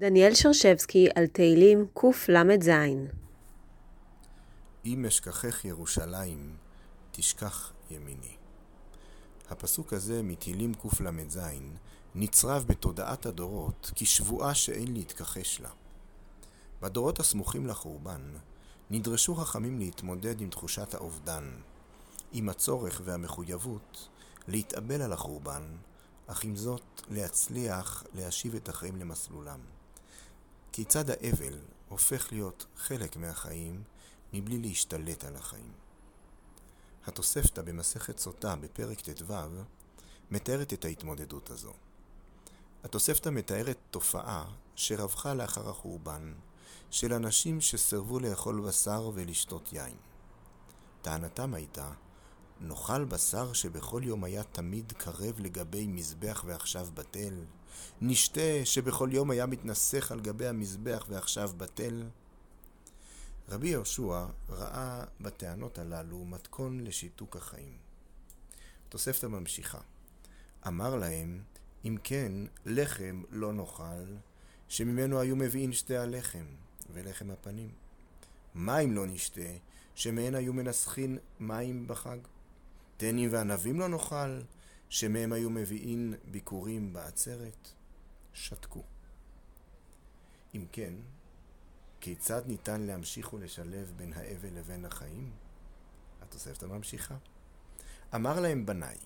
דניאל שרשבסקי על תהילים קל"ז אם אשכחך ירושלים, תשכח ימיני. הפסוק הזה מתהילים קל"ז נצרב בתודעת הדורות כשבועה שאין להתכחש לה. בדורות הסמוכים לחורבן נדרשו חכמים להתמודד עם תחושת האובדן, עם הצורך והמחויבות להתאבל על החורבן, אך עם זאת להצליח להשיב את החיים למסלולם. כיצד האבל הופך להיות חלק מהחיים מבלי להשתלט על החיים. התוספתא במסכת סוטה בפרק ט"ו מתארת את ההתמודדות הזו. התוספתא מתארת תופעה שרווחה לאחר החורבן של אנשים שסרבו לאכול בשר ולשתות יין. טענתם הייתה נאכל בשר שבכל יום היה תמיד קרב לגבי מזבח ועכשיו בטל? נשתה שבכל יום היה מתנסך על גבי המזבח ועכשיו בטל? רבי יהושע ראה בטענות הללו מתכון לשיתוק החיים. תוספתא ממשיכה. אמר להם, אם כן, לחם לא נאכל, שממנו היו מביאים שתי הלחם ולחם הפנים. מים לא נשתה, שמהן היו מנסחין מים בחג. תנים וענבים לא נאכל, שמהם היו מביאים ביקורים בעצרת, שתקו. אם כן, כיצד ניתן להמשיך ולשלב בין האבל לבין החיים? התוספתא ממשיכה. אמר להם בניי,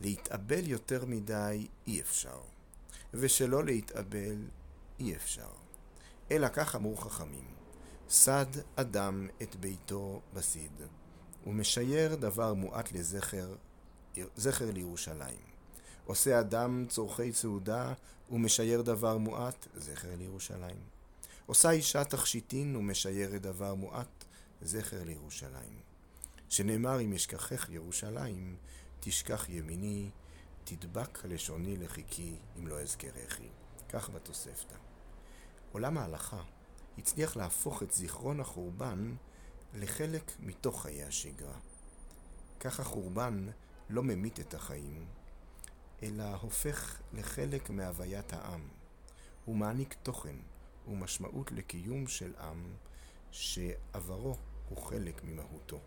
להתאבל יותר מדי אי אפשר, ושלא להתאבל אי אפשר. אלא כך אמרו חכמים, סד אדם את ביתו בסיד. ומשייר דבר מועט לזכר, זכר לירושלים. עושה אדם צורכי סעודה ומשייר דבר מועט, זכר לירושלים. עושה אישה תכשיטין ומשיירת דבר מועט, זכר לירושלים. שנאמר אם אשכחך ירושלים, תשכח ימיני, תדבק לשוני לחיקי אם לא אזכרכי. כך בתוספתא. עולם ההלכה הצליח להפוך את זיכרון החורבן לחלק מתוך חיי השגרה. כך החורבן לא ממית את החיים, אלא הופך לחלק מהוויית העם. הוא מעניק תוכן ומשמעות לקיום של עם שעברו הוא חלק ממהותו.